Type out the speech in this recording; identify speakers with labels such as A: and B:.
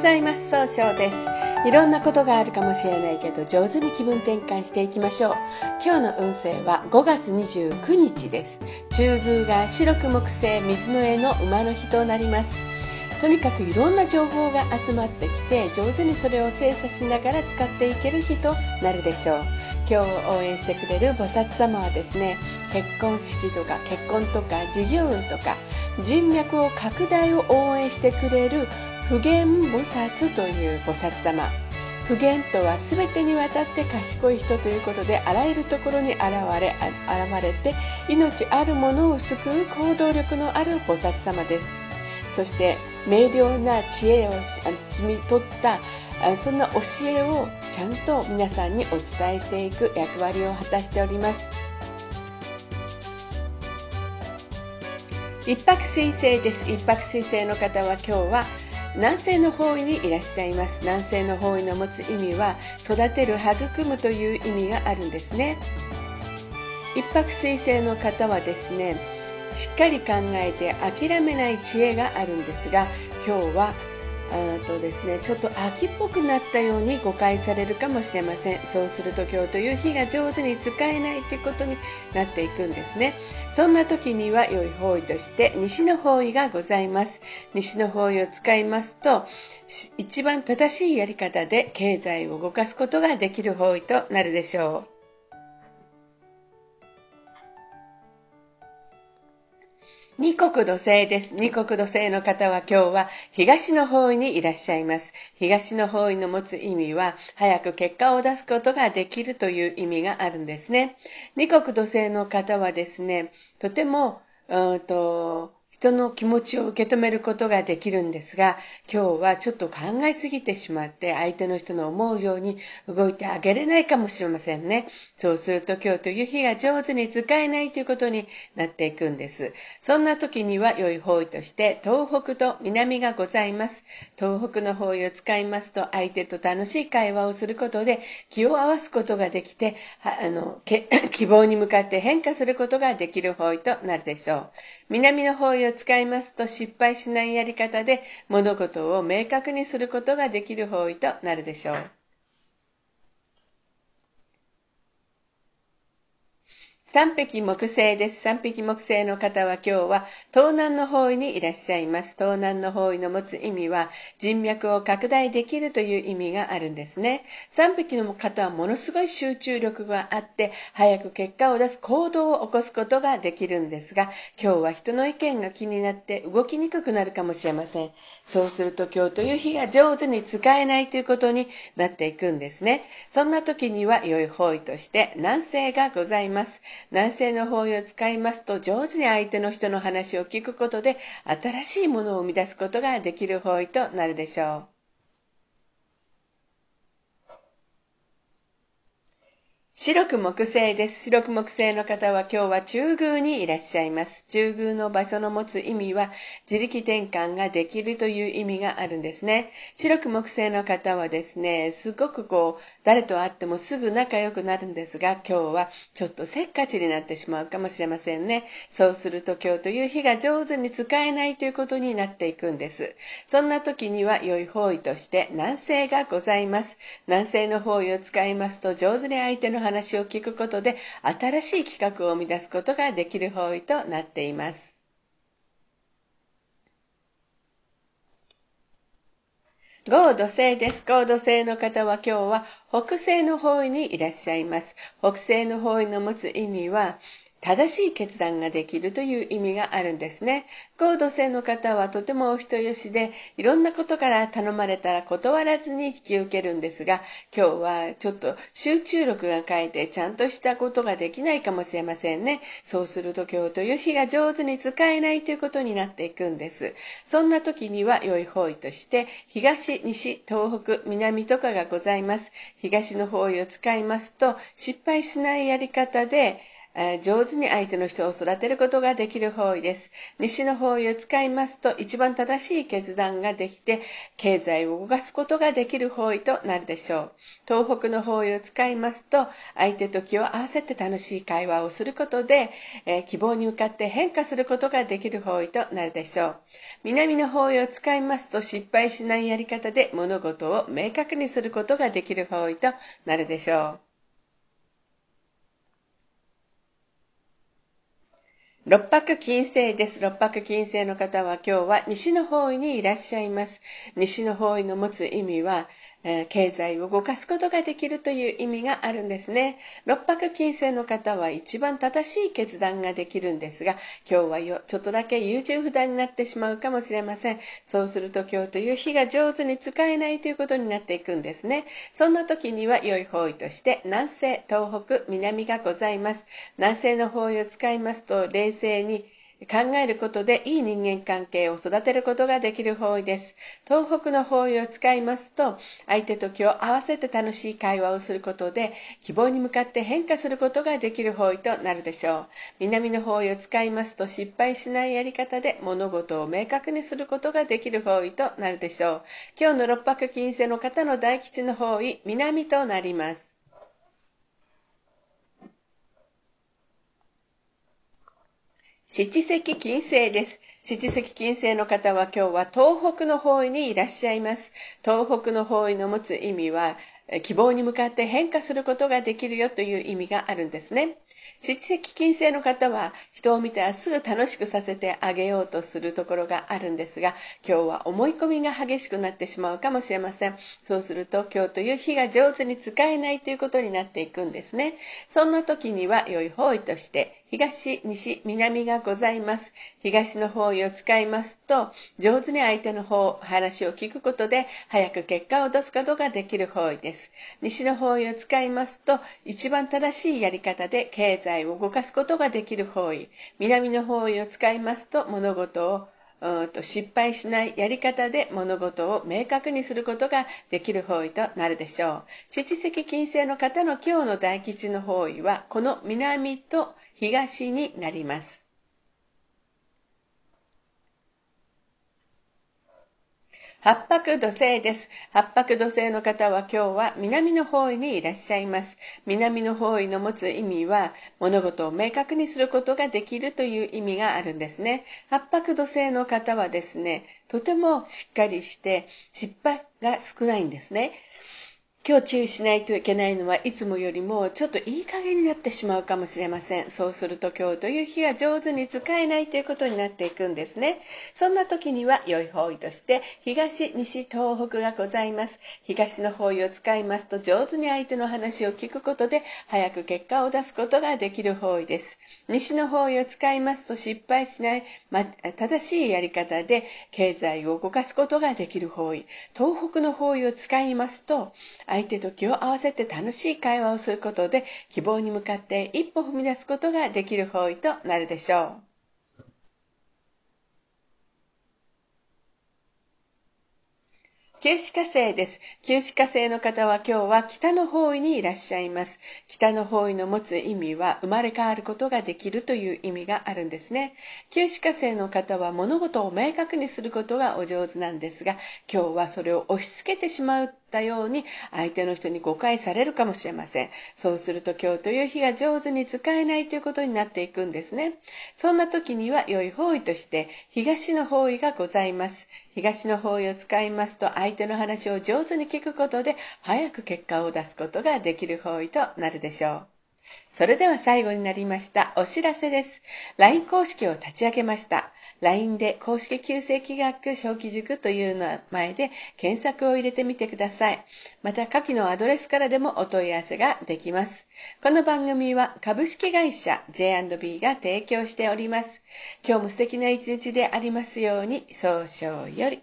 A: ざいます。総称です。いろんなことがあるかもしれないけど上手に気分転換していきましょう。今日の運勢は5月29日です。中宮が白く木星水の絵の馬の日となります。とにかくいろんな情報が集まってきて上手にそれを精査しながら使っていける日となるでしょう。今日応援してくれる菩薩様はですね結婚式とか結婚とか事業運とか人脈を拡大を応援してくれる普賢菩薩という菩薩様。普賢とは全てにわたって賢い人ということであらゆるところに現れ現れて命あるものを救う行動力のある菩薩様です。そして明瞭な知恵を摘み取ったそんな教えをちゃんと皆さんにお伝えしていく役割を果たしております。一泊水星です。一泊水星の方は今日は南西の方位にいらっしゃいます。南西の方位の持つ意味は育てる育むという意味があるんですね。一泊水星の方はですねしっかり考えて諦めない知恵があるんですが今日はとですね、ちょっと秋っぽくなったように誤解されるかもしれません。そうすると今日という日が上手に使えないということになっていくんですね。そんな時には良い方位として西の方位がございます。西の方位を使いますと一番正しいやり方で経済を動かすことができる方位となるでしょう。二国土星です。二国土星の方は今日は東の方位にいらっしゃいます。東の方位の持つ意味は、早く結果を出すことができるという意味があるんですね。二国土星の方はですね、とても、うんと、人の気持ちを受け止めることができるんですが、今日はちょっと考えすぎてしまって、相手の人の思うように動いてあげれないかもしれませんね。そうすると今日という日が上手に使えないということになっていくんです。そんな時には良い方位として、東北と南がございます。東北の方位を使いますと、相手と楽しい会話をすることで気を合わすことができて、あの 希望に向かって変化することができる方位となるでしょう。南の方位を使いますと失敗しないやり方で物事を明確にすることができる方位となるでしょう。三匹木星です。三匹木星の方は今日は東南の方位にいらっしゃいます。東南の方位の持つ意味は人脈を拡大できるという意味があるんですね。三匹の方はものすごい集中力があって早く結果を出す行動を起こすことができるんですが今日は人の意見が気になって動きにくくなるかもしれません。そうすると今日という日が上手に使えないということになっていくんですね。そんな時には良い方位として南西がございます。男性の方位を使いますと上手に相手の人の話を聞くことで新しいものを生み出すことができる方位となるでしょう。白く木星です。白く木星の方は今日は中宮にいらっしゃいます。中宮の場所の持つ意味は自力転換ができるという意味があるんですね。白く木星の方はですね、すごくこう、誰と会ってもすぐ仲良くなるんですが、今日はちょっとせっかちになってしまうかもしれませんね。そうすると今日という日が上手に使えないということになっていくんです。そんな時には良い方位として南西がございます。南西の方位を使いますと上手に相手の話を聞くことで新しい企画を生み出すことができる方位となっています。ゴー土星です。ゴー土星の方は今日は北西の方位にいらっしゃいます。北西の方位の持つ意味は、正しい決断ができるという意味があるんですね。高度性の方はとてもお人よしで、いろんなことから頼まれたら断らずに引き受けるんですが、今日はちょっと集中力が欠いてちゃんとしたことができないかもしれませんね。そうすると今日という日が上手に使えないということになっていくんです。そんな時には良い方位として、東、西、東北、南とかがございます。東の方位を使いますと、失敗しないやり方で、上手に相手の人を育てることができる方位です。西の方位を使いますと一番正しい決断ができて経済を動かすことができる方位となるでしょう。東北の方位を使いますと相手と気を合わせて楽しい会話をすることで、えー、希望に向かって変化することができる方位となるでしょう。南の方位を使いますと失敗しないやり方で物事を明確にすることができる方位となるでしょう。六白金星です。六白金星の方は今日は西の方位にいらっしゃいます。西の方位の持つ意味は、え、経済を動かすことができるという意味があるんですね。六白金星の方は一番正しい決断ができるんですが、今日はよちょっとだけ優柔不断になってしまうかもしれません。そうすると今日という日が上手に使えないということになっていくんですね。そんな時には良い方位として南西、東北、南がございます。南西の方位を使いますと冷静に考えることでいい人間関係を育てることができる方位です。東北の方位を使いますと、相手と気を合わせて楽しい会話をすることで、希望に向かって変化することができる方位となるでしょう。南の方位を使いますと、失敗しないやり方で物事を明確にすることができる方位となるでしょう。今日の六白金星の方の大吉の方位、南となります。七石金星です。七石金星の方は今日は東北の方位にいらっしゃいます。東北の方位の持つ意味は、希望に向かって変化することができるよという意味があるんですね。七石金星の方は人を見たらすぐ楽しくさせてあげようとするところがあるんですが今日は思い込みが激しくなってしまうかもしれませんそうすると今日という日が上手に使えないということになっていくんですねそんな時には良い方位として東、西、南がございます。東の方位を使いますと、上手に相手の方、話を聞くことで、早く結果を出すことができる方位です。西の方位を使いますと、一番正しいやり方で経済を動かすことができる方位。南の方位を使いますと、物事をと失敗しないやり方で物事を明確にすることができる方位となるでしょう。七石金星の方の今日の大吉の方位はこの南と東になります。八白土星です。八白土星の方は今日は南の方位にいらっしゃいます。南の方位の持つ意味は物事を明確にすることができるという意味があるんですね。八白土星の方はですね、とてもしっかりして失敗が少ないんですね。今日注意しないといけないのはいつもよりもちょっといい加減になってしまうかもしれません。そうすると今日という日が上手に使えないということになっていくんですね。そんな時には良い方位として東、西、東北がございます。東の方位を使いますと上手に相手の話を聞くことで早く結果を出すことができる方位です。西の方位を使いますと失敗しない、ま、正しいやり方で経済を動かすことができる方位。東北の方位を使いますと相手と気を合わせて楽しい会話をすることで希望に向かって一歩踏み出すことができる方位となるでしょう。九死火星です。九死火星の方は今日は北の方位にいらっしゃいます。北の方位の持つ意味は生まれ変わることができるという意味があるんですね。九死火星の方は物事を明確にすることがお上手なんですが、今日はそれを押し付けてしまうったように相手の人に誤解されるかもしれません。そうすると今日という日が上手に使えないということになっていくんですね。そんな時には良い方位として東の方位がございます。東の方位を使いますと相手の話を上手に聞くことで早く結果を出すことができる方位となるでしょう。それでは最後になりましたお知らせです。LINE 公式を立ち上げました。LINE で公式旧世紀学小規塾という名前で検索を入れてみてください。また下記のアドレスからでもお問い合わせができます。この番組は株式会社 J&B が提供しております。今日も素敵な一日でありますように、早々より。